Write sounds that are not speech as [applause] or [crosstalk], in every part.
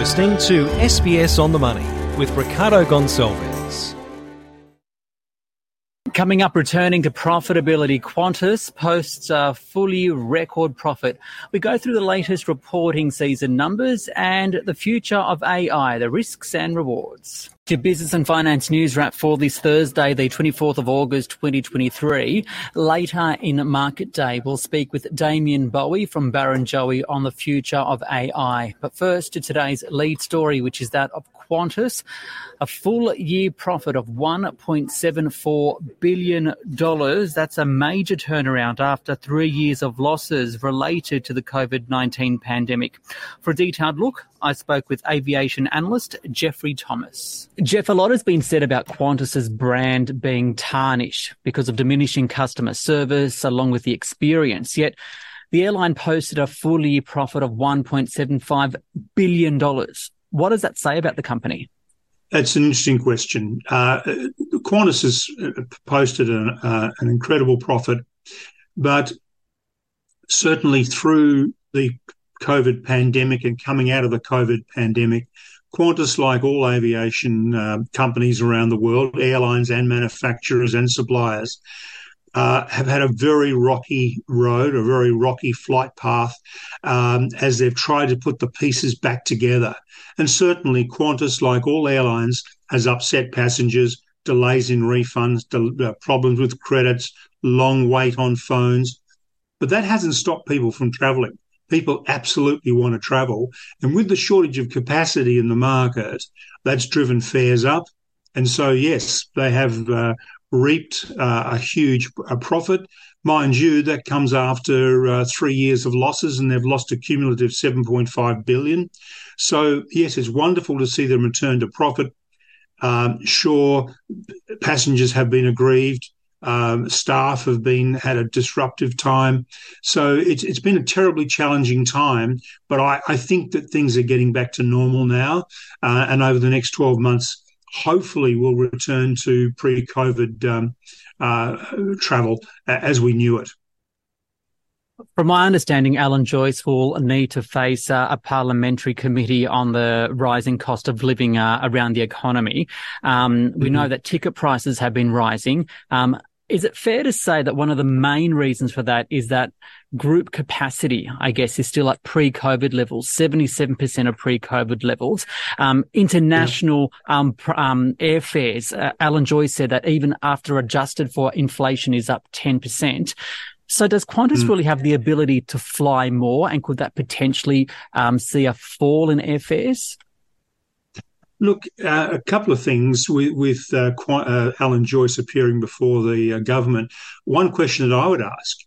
listening to SBS on the Money with Ricardo Gonçalves. Coming up, returning to profitability, Qantas posts a fully record profit. We go through the latest reporting season numbers and the future of AI, the risks and rewards. Your business and finance news wrap for this Thursday, the 24th of August 2023. Later in Market Day, we'll speak with Damien Boey from Barrenjoey on the future of AI. But first to today's lead story, which is that of Qantas, a full year profit of $1.74 billion. That's a major turnaround after three years of losses related to the COVID 19 pandemic. For a detailed look, I spoke with aviation analyst Geoffrey Thomas. Geoff, a lot has been said about Qantas's brand being tarnished because of diminishing customer service along with the experience. Yet the airline posted a full year profit of $1.75 billion. What does that say about the company? That's an interesting question. Uh, Qantas has posted an, uh, an incredible profit, but certainly through the COVID pandemic and coming out of the COVID pandemic, Qantas, like all aviation uh, companies around the world, airlines and manufacturers and suppliers, uh, have had a very rocky road, a very rocky flight path um, as they've tried to put the pieces back together. And certainly, Qantas, like all airlines, has upset passengers, delays in refunds, uh, problems with credits, long wait on phones. But that hasn't stopped people from travelling people absolutely want to travel. And with the shortage of capacity in the market, that's driven fares up. And so, yes, they have uh, reaped uh, a huge a profit. Mind you, that comes after uh, three years of losses, and they've lost a cumulative 7.5 billion. So, yes, it's wonderful to see them return to profit. Um, sure, passengers have been aggrieved. Um, staff have been had a disruptive time, so it's it's been a terribly challenging time. But I, I think that things are getting back to normal now, uh, and over the next twelve months, hopefully, we'll return to pre-COVID um, uh, travel as we knew it. From my understanding, Alan Joyce will need to face uh, a parliamentary committee on the rising cost of living uh, around the economy. Um, we mm-hmm. know that ticket prices have been rising. Um, is it fair to say that one of the main reasons for that is that group capacity, I guess, is still at pre-COVID levels, 77% of pre-COVID levels. Um, international um, um, airfares, uh, Alan Joyce said that even after adjusted for inflation is up 10%. So does Qantas mm. really have the ability to fly more and could that potentially um, see a fall in airfares? Look, uh, a couple of things with, with uh, uh, Alan Joyce appearing before the uh, government. One question that I would ask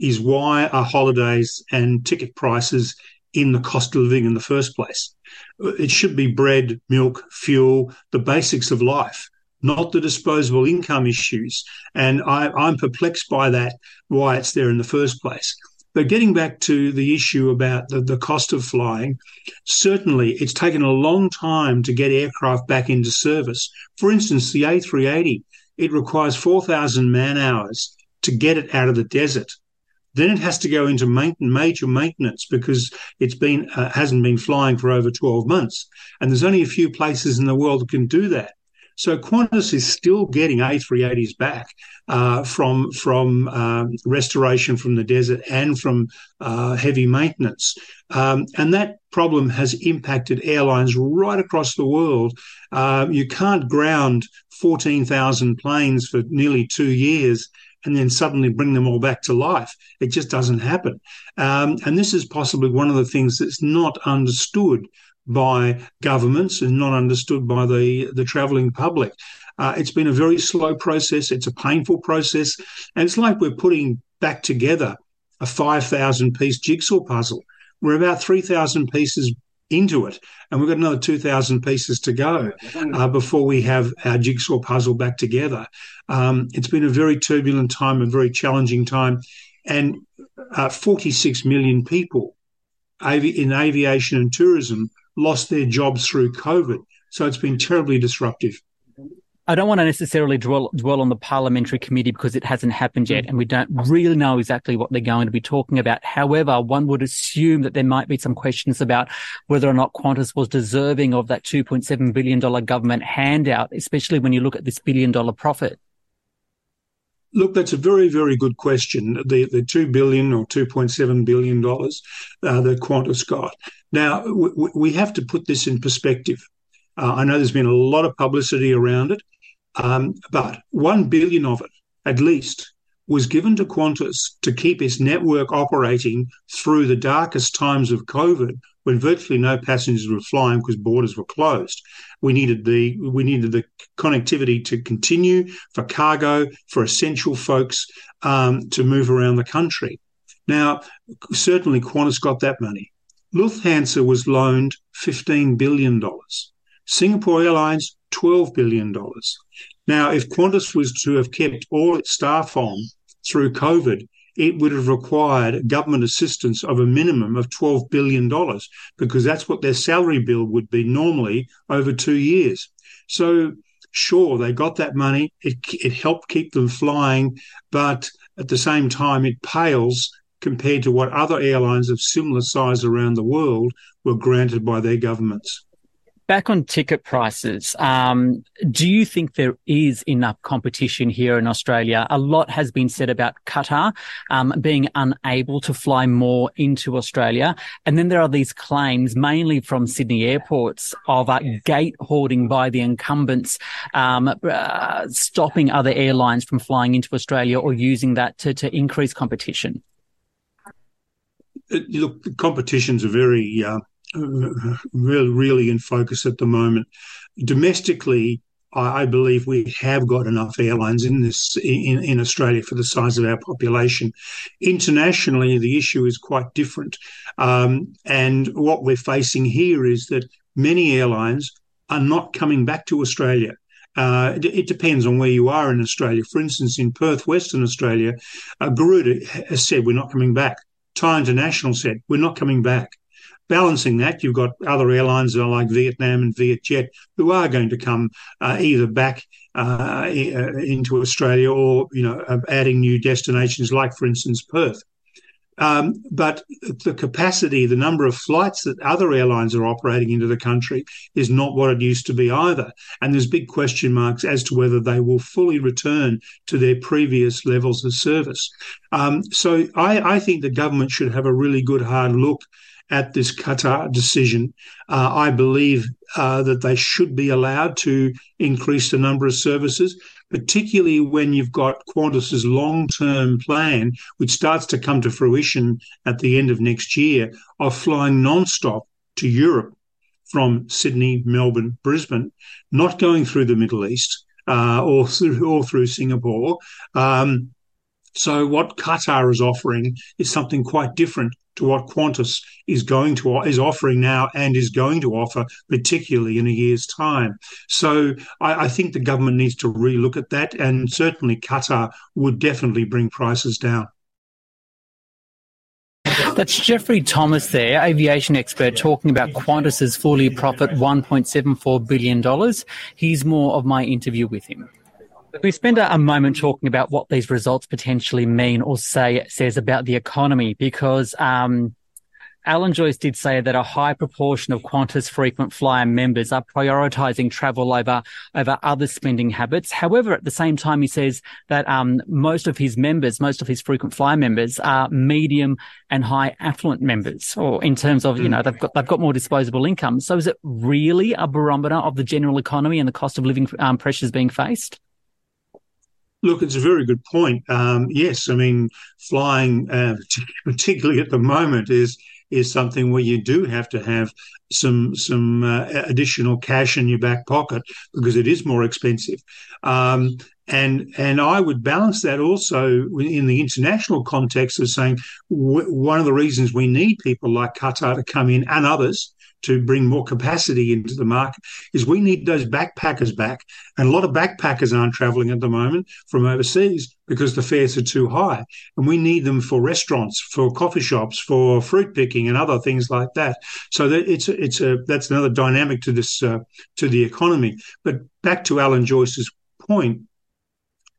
is why are holidays and ticket prices in the cost of living in the first place? It should be bread, milk, fuel, the basics of life, not the disposable income issues. And I, I'm perplexed by that, why it's there in the first place. But getting back to the issue about the, the cost of flying, certainly it's taken a long time to get aircraft back into service. For instance, the A380, it requires 4,000 man hours to get it out of the desert. Then it has to go into major maintenance because it's been uh, hasn't been flying for over 12 months, and there's only a few places in the world that can do that. So Qantas is still getting A380s back uh, from from um, restoration from the desert and from uh, heavy maintenance, um, and that problem has impacted airlines right across the world. Uh, you can't ground 14,000 planes for nearly two years and then suddenly bring them all back to life. It just doesn't happen. Um, and this is possibly one of the things that's not understood by governments and not understood by the, the travelling public. Uh, it's been a very slow process. It's a painful process. And it's like we're putting back together a 5,000 piece jigsaw puzzle. We're about 3,000 pieces into it, and we've got another 2,000 pieces to go uh, before we have our jigsaw puzzle back together. Um, it's been a very turbulent time, a very challenging time, and uh, 46 million people in aviation and tourism lost their jobs through COVID. So it's been terribly disruptive. I don't want to necessarily dwell, dwell on the parliamentary committee because it hasn't happened yet mm. and we don't really know exactly what they're going to be talking about. However, one would assume that there might be some questions about whether or not Qantas was deserving of that $2.7 billion government handout, especially when you look at this billion dollar profit. Look, that's a very, very good question. The the two billion or two point seven billion dollars uh, that Qantas got. Now we have to put this in perspective. Uh, I know there's been a lot of publicity around it. Um, but one billion of it, at least, was given to Qantas to keep its network operating through the darkest times of COVID, when virtually no passengers were flying because borders were closed. We needed the we needed the connectivity to continue for cargo for essential folks um, to move around the country. Now, certainly Qantas got that money. Lufthansa was loaned $15 billion. Singapore Airlines, $12 billion. Now, if Qantas was to have kept all its staff on through COVID, it would have required government assistance of a minimum of $12 billion because that's what their salary bill would be normally over two years. So, sure, they got that money. It, it helped keep them flying, but at the same time, it pales compared to what other airlines of similar size around the world were granted by their governments back on ticket prices, um, do you think there is enough competition here in Australia? A lot has been said about Qatar um, being unable to fly more into Australia. And then there are these claims, mainly from Sydney airports, of uh, gate hoarding by the incumbents, um, uh, stopping other airlines from flying into Australia or using that to, to increase competition. Uh, look, competition's a very uh, really, really in focus at the moment. Domestically, I believe we have got enough airlines in this in, in Australia for the size of our population. Internationally, the issue is quite different, um, and what we're facing here is that many airlines are not coming back to Australia. Uh, it, depends on where you are in Australia. For instance, in Perth, Western Australia, uh, Garuda has said we're not coming back. Thai International said we're not coming back. Balancing that, you've got other airlines like Vietnam and Vietjet who are going to come uh, either back uh, uh, into Australia or you know uh, adding new destinations like, for instance, Perth. Um, but the capacity, the number of flights that other airlines are operating into the country is not what it used to be either. And there's big question marks as to whether they will fully return to their previous levels of service. Um, so I, I think the government should have a really good hard look at this Qatar decision. Uh, I believe uh, that they should be allowed to increase the number of services, particularly when you've got Qantas's long-term plan, which starts to come to fruition at the end of next year, of flying non-stop to Europe from Sydney, Melbourne, Brisbane, not going through the Middle East uh, or through or through Singapore. Um, so what Qatar is offering is something quite different to what Qantas is going to is offering now and is going to offer, particularly in a year's time. So I, I think the government needs to relook at that, and certainly Qatar would definitely bring prices down. That's Geoffrey Thomas there, aviation expert, talking about Qantas's fully profit $1.74 billion. He's more of my interview with him. We spend a, moment talking about what these results potentially mean or say says about the economy, because um, Alan Joyce did say that a high proportion of Qantas frequent flyer members are prioritising travel over over other spending habits. However, at the same time, he says that um, most of his members, most of his frequent flyer members, are medium and high affluent members, or in terms of you know they've got they've got more disposable income. So, is it really a barometer of the general economy and the cost of living um, pressures being faced? Look, it's a very good point. Um, yes, I mean, flying, uh, [laughs] particularly at the moment, is is something where you do have to have some some uh, additional cash in your back pocket because it is more expensive. Um, and and I would balance that also in the international context of saying w- one of the reasons we need people like Qatar to come in and others to bring more capacity into the market is we need those backpackers back. And a lot of backpackers aren't traveling at the moment from overseas because the fares are too high. And we need them for restaurants, for coffee shops, for fruit picking and other things like that. So that it's a, it's a that's another dynamic to this uh, to the economy. But back to Alan Joyce's point,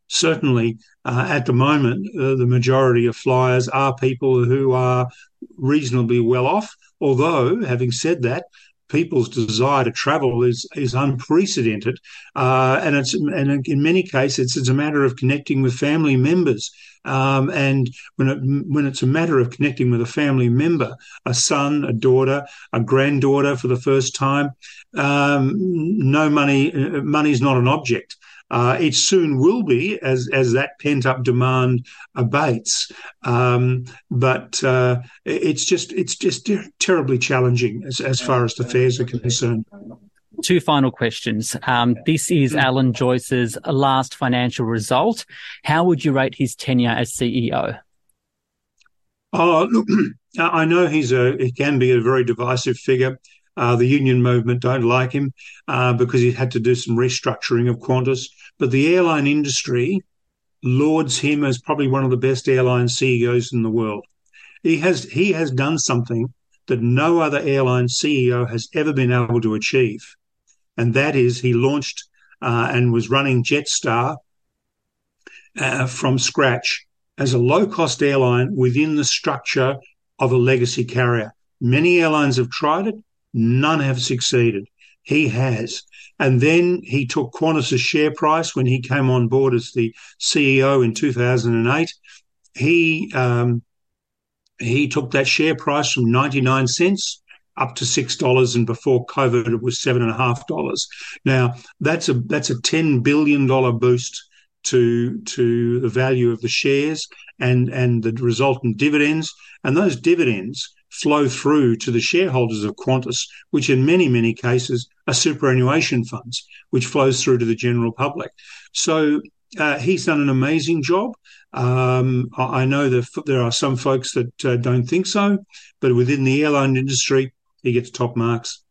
certainly uh, at the moment, uh, the majority of flyers are people who are reasonably well off. Although, having said that, people's desire to travel is is unprecedented, uh, and it's and in many cases it's it's a matter of connecting with family members. Um, and when it, when it's a matter of connecting with a family member, a son, a daughter, a granddaughter for the first time, um, no money uh, money is not an object. Uh, it soon will be as as that pent up demand abates. Um, but uh, it's just it's just terribly challenging as, as far as the fares are concerned. Two final questions. Um, this is hmm. Alan Joyce's last financial result. How would you rate his tenure as CEO? Oh, look, [clears throat] I know he's a he can be a very divisive figure. Uh, the union movement don't like him uh, because he had to do some restructuring of Qantas. But the airline industry lauds him as probably one of the best airline CEOs in the world. He has he has done something that no other airline CEO has ever been able to achieve, and that is he launched uh, and was running Jetstar uh, from scratch as a low cost airline within the structure of a legacy carrier. Many airlines have tried it. None have succeeded. He has. And then he took Qantas's share price when he came on board as the CEO in 2008. He um, he took that share price from 99 cents up to six dollars, and before COVID it was seven and a half dollars. Now that's a that's a ten billion dollar boost to to the value of the shares and and the resultant dividends, and those dividends flow through to the shareholders of Qantas, which in many, many cases are superannuation funds, which flows through to the general public. So uh, he's done an amazing job. Um, I know that there are some folks that uh, don't think so, but within the airline industry, he gets top marks.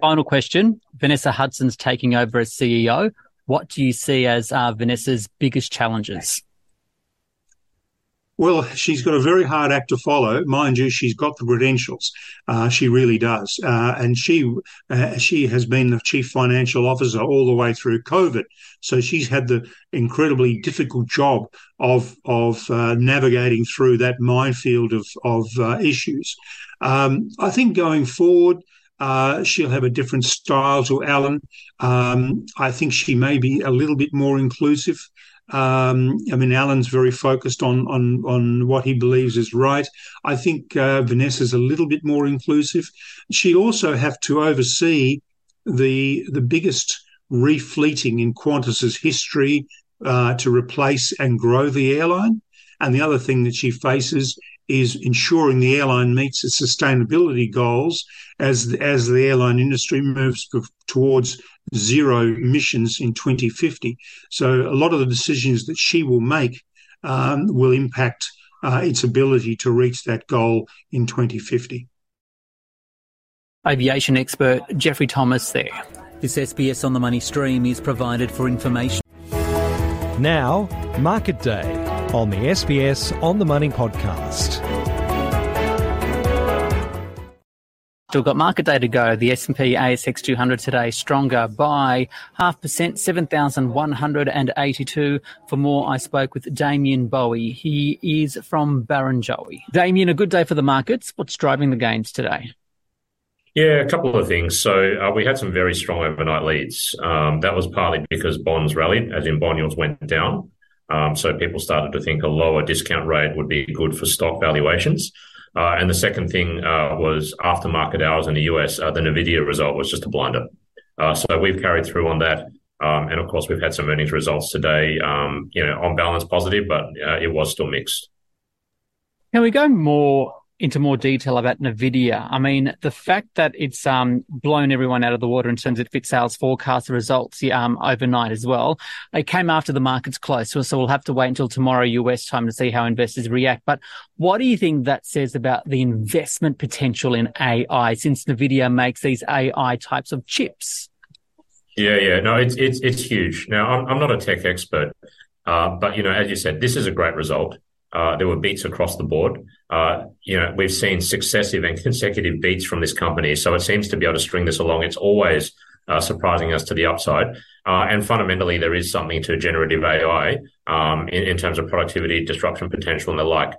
Final question Vanessa Hudson's taking over as CEO. What do you see as uh, Vanessa's biggest challenges? Well, she's got a very hard act to follow, mind you. She's got the credentials, uh, she really does, uh, and she uh, she has been the chief financial officer all the way through COVID. So she's had the incredibly difficult job of of uh, navigating through that minefield of of uh, issues. Um, I think going forward. Uh, she'll have a different style to Alan. Um, I think she may be a little bit more inclusive. Um, I mean, Alan's very focused on on on what he believes is right. I think uh, Vanessa's a little bit more inclusive. She also have to oversee the the biggest refleeting in Qantas's history uh, to replace and grow the airline. And the other thing that she faces is ensuring the airline meets its sustainability goals as as the airline industry moves towards zero emissions in 2050. So a lot of the decisions that she will make um, will impact uh, its ability to reach that goal in 2050. Aviation expert Geoffrey Thomas there. This SBS on the Money stream is provided for information. Now, Market Day on the SBS On the Money podcast. Still got market day to go. The S&P ASX 200 today stronger by half percent, 7,182. For more, I spoke with Damien Boey. He is from Barrenjoey. Damien, a good day for the markets. What's driving the gains today? Yeah, a couple of things. So uh, we had some very strong overnight leads. Um, that was partly because bonds rallied, as in bond yields went down. Um, so people started to think a lower discount rate would be good for stock valuations. Uh, and the second thing uh, was after market hours in the US, uh, the Nvidia result was just a blinder. Uh, so we've carried through on that. Um, and of course, we've had some earnings results today, um, you know, on balance positive, but uh, it was still mixed. Can we go more into more detail about Nvidia. I mean, the fact that it's um, blown everyone out of the water in terms of its sales forecast results um, overnight as well. It came after the markets closed, so, so we'll have to wait until tomorrow US time to see how investors react. But what do you think that says about the investment potential in AI since Nvidia makes these AI types of chips? Yeah, yeah, no, it's it's it's huge. Now, I'm I'm not a tech expert, uh, but you know, as you said, this is a great result. Uh, there were beats across the board. Uh, you know, we've seen successive and consecutive beats from this company, so it seems to be able to string this along. It's always uh, surprising us to the upside. Uh, and fundamentally, there is something to generative AI um, in, in, terms of productivity, disruption potential, and the like.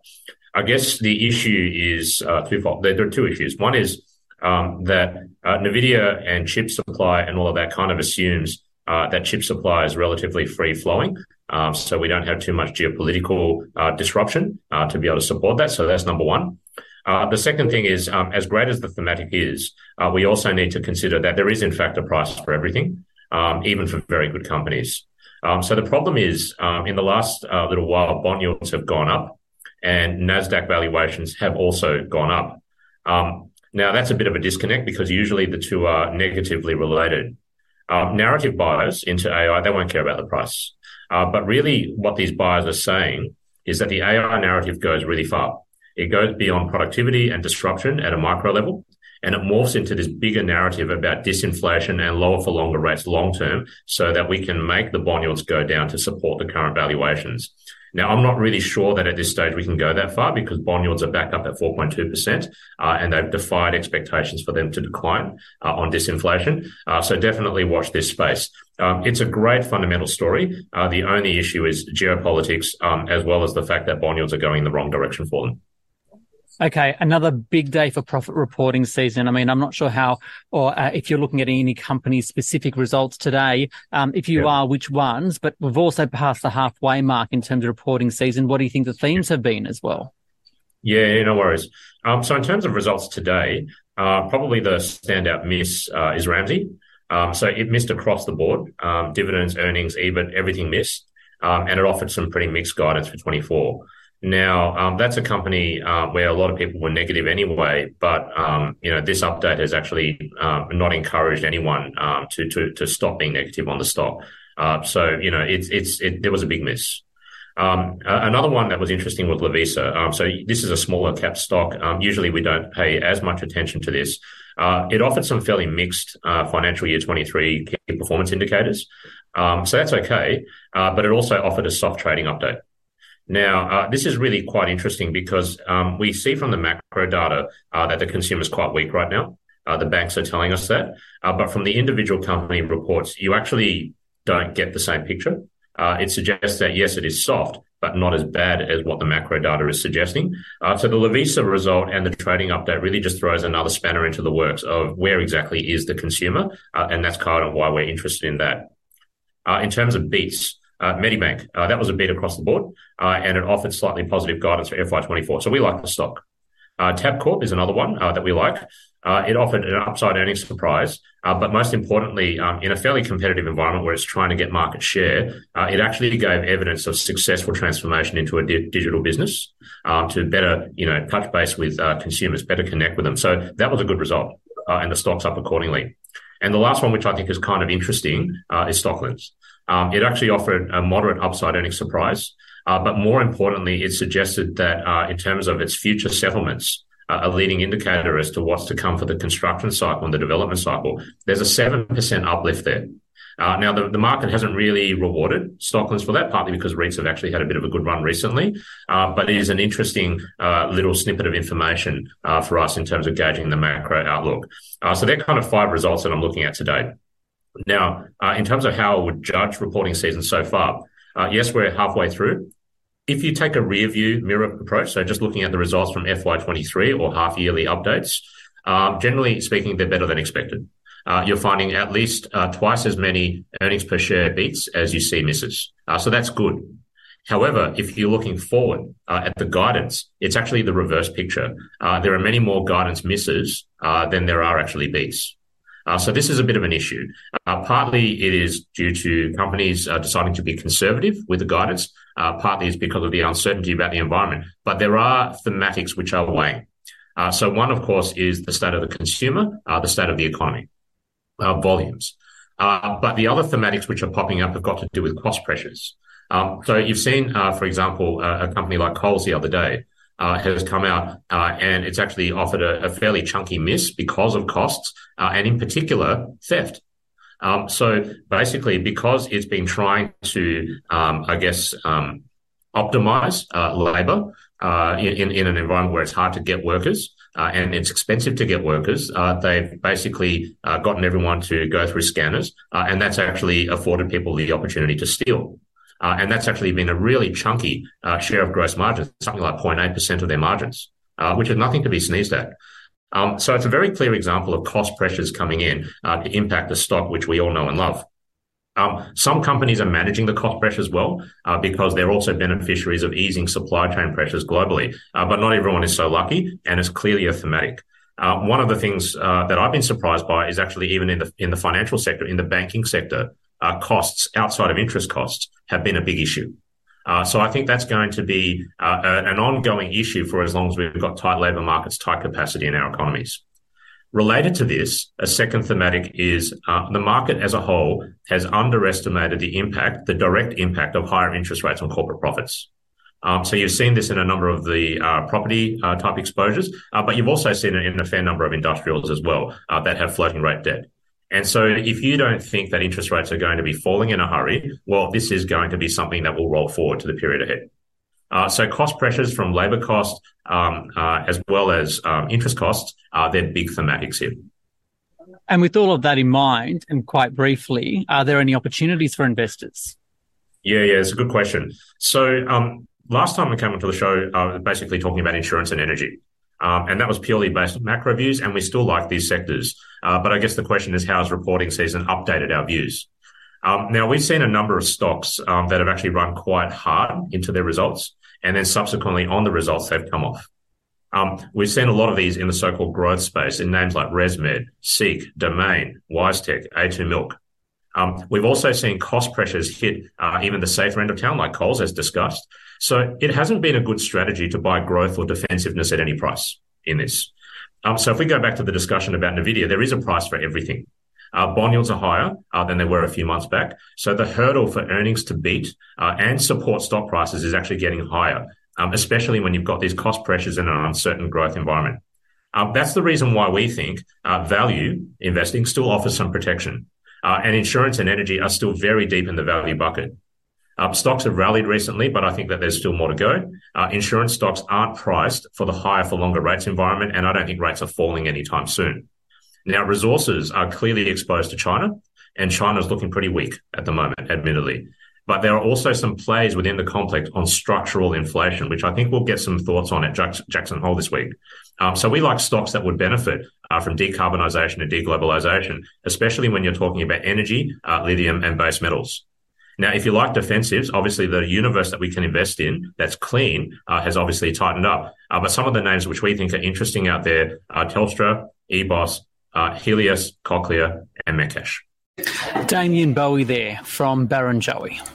I guess the issue is uh, twofold. There, there, are two issues. One is um, that uh, NVIDIA and chip supply and all of that kind of assumes uh, that chip supply is relatively free flowing. Um, so we don't have too much geopolitical uh, disruption uh, to be able to support that. So that's number one. Uh, the second thing is, um, as great as the thematic is, uh, we also need to consider that there is, in fact, a price for everything, um, even for very good companies. Um, so the problem is, um, in the last uh, little while, bond yields have gone up, and Nasdaq valuations have also gone up. Um, now that's a bit of a disconnect because usually the two are negatively related. Um, narrative buyers into AI, they won't care about the price. Uh, but really, what these buyers are saying is that the AI narrative goes really far. It goes beyond productivity and disruption at a micro level, and it morphs into this bigger narrative about disinflation and lower for longer rates long term so that we can make the bond yields go down to support the current valuations. Now, I'm not really sure that at this stage we can go that far because bond yields are back up at 4.2%, uh, and they've defied expectations for them to decline uh, on disinflation. Uh, so definitely watch this space. Um, it's a great fundamental story. Uh, the only issue is geopolitics, um, as well as the fact that bond yields are going in the wrong direction for them. Okay, another big day for profit reporting season. I mean, I'm not sure how, or uh, if you're looking at any company specific results today. Um, if you are, which ones? But we've also passed the halfway mark in terms of reporting season. What do you think the themes have been as well? Yeah, no worries. Um, so in terms of results today, uh, probably the standout miss uh, is Ramsay. Um, so it missed across the board, um, dividends, earnings, EBIT, everything missed, um, and it offered some pretty mixed guidance for 24. Now, um, that's a company uh, where a lot of people were negative anyway, but um, you know this update has actually uh, not encouraged anyone um, to, to to stop being negative on the stock. Uh, so you know it's it's it, there was a big miss. Um, another one that was interesting was Lovisa. Um, so this is a smaller cap stock. Um, usually we don't pay as much attention to this. Uh, it offered some fairly mixed uh, financial year 23 key performance indicators. so that's okay. Uh, but it also offered a soft trading update. Now, uh, this is really quite interesting because um, we see from the macro data uh, that the consumer is quite weak right now. Uh, the banks are telling us that. Uh, but from the individual company reports, you actually don't get the same picture. Uh, it suggests that, yes, it is soft, but not as bad as what the macro data is suggesting. Uh, so the Lovisa result and the trading update really just throws another spanner into the works of where exactly is the consumer. and that's kind of why we're interested in that. in terms of beats, uh, Medibank, uh, that was a beat across the board, uh, and it offered slightly positive guidance for FY24. So we like the stock. Uh, Tabcorp is another one that we like. It offered an upside earnings surprise, but most importantly, um, in a fairly competitive environment where it's trying to get market share, it actually gave evidence of successful transformation into a di- digital business um, to better, you know, touch base with consumers, better connect with them. So that was a good result, and the stock's up accordingly. And the last one, which I think is kind of interesting, is Stocklands. Um, it actually offered a moderate upside earnings surprise. Uh, but more importantly, it suggested that uh, in terms of its future settlements, uh, a leading indicator as to what's to come for the construction cycle and the development cycle, there's a 7% uplift there. Uh, now, the, the, market hasn't really rewarded Stocklands for that, partly because REITs have actually had a bit of a good run recently. Uh, but it is an interesting uh, little snippet of information uh, for us in terms of gauging the macro outlook. Uh, so they're kind of five results that I'm looking at today. Now, uh, in terms of how I would judge reporting season so far, uh, yes, we're halfway through. If you take a rear view mirror approach, so just looking at the results from FY23 or half yearly updates, um, generally speaking, they're better than expected. Uh, you're finding at least uh, twice as many earnings per share beats as you see misses. Uh, so that's good. However, if you're looking forward uh, at the guidance, it's actually the reverse picture. Uh, there are many more guidance misses uh, than there are actually beats. Uh, so this is a bit of an issue. Uh, partly it is due to companies uh, deciding to be conservative with the guidance. Uh, partly it's because of the uncertainty about the environment. But there are thematics which are weighing. Uh, so one, of course, is the state of the consumer, uh, the state of the economy, volumes. but the other thematics which are popping up have got to do with cost pressures. Um, so you've seen, for example, a company like Coles the other day uh, has come out uh, and it's actually offered a, a, fairly chunky miss because of costs uh, and in particular theft. Um, so basically, because it's been trying to, um, I guess, um, optimize uh, labor uh, in, in an environment where it's hard to get workers uh, and it's expensive to get workers. They've basically gotten everyone to go through scanners, and that's actually afforded people the opportunity to steal. And that's actually been a really chunky share of gross margins, something like 0.8% of their margins, which is nothing to be sneezed at. Um, so it's a very clear example of cost pressures coming in to impact the stock, which we all know and love. Um, some companies are managing the cost pressures well uh, because they're also beneficiaries of easing supply chain pressures globally. Uh, but not everyone is so lucky, and it's clearly a thematic. Uh, one of the things uh, that I've been surprised by is actually even in the in the financial sector, in the banking sector, uh, costs outside of interest costs have been a big issue. Uh, so I think that's going to be an ongoing issue for as long as we've got tight labour markets, tight capacity in our economies. Related to this, a second thematic is uh, the market as a whole has underestimated the impact, the direct impact of higher interest rates on corporate profits. Um, so you've seen this in a number of the uh, property uh, type exposures, uh, but you've also seen it in a fair number of industrials as well uh, that have floating rate debt. And so if you don't think that interest rates are going to be falling in a hurry, well, this is going to be something that will roll forward to the period ahead. Uh, so cost pressures from labour costs um, uh, as well as um, interest costs are their big thematics here. And with all of that in mind, and quite briefly, are there any opportunities for investors? Yeah, yeah, it's a good question. So um, last time we came onto the show, I uh, was basically talking about insurance and energy. Um, and that was purely based on macro views, and we still like these sectors. Uh, but I guess the question is, how has reporting season updated our views? Um, now, we've seen a number of stocks um, that have actually run quite hard into their results, and then subsequently on the results, they've come off. Um, we've seen a lot of these in the so-called growth space in names like ResMed, Seek, Domain, WiseTech, A2 Milk. Um, we've also seen cost pressures hit uh, even the safer end of town, like Coles, as discussed. So it hasn't been a good strategy to buy growth or defensiveness at any price in this. Um, so if we go back to the discussion about Nvidia, there is a price for everything. Uh, bond yields are higher uh, than they were a few months back. So the hurdle for earnings to beat uh, and support stock prices is actually getting higher, um, especially when you've got these cost pressures in an uncertain growth environment. Um, that's the reason why we think uh, value investing still offers some protection. Uh, and insurance and energy are still very deep in the value bucket. Uh, stocks have rallied recently, but I think that there's still more to go. Uh, insurance stocks aren't priced for the higher for longer rates environment, and I don't think rates are falling anytime soon. Now, resources are clearly exposed to China, and China's looking pretty weak at the moment, admittedly. But there are also some plays within the complex on structural inflation, which I think we'll get some thoughts on at Jackson Hole this week. Um, so we like stocks that would benefit uh, from decarbonisation and deglobalisation, especially when you're talking about energy, uh, lithium, and base metals. Now, if you like defensives, obviously the universe that we can invest in that's clean uh, has obviously tightened up. Uh, but some of the names which we think are interesting out there are Telstra, EBOS, uh, Healius, Cochlear, and Metcash. Damien Boey there from Barrenjoey.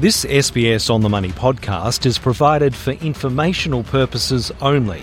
This SBS On the Money podcast is provided for informational purposes only.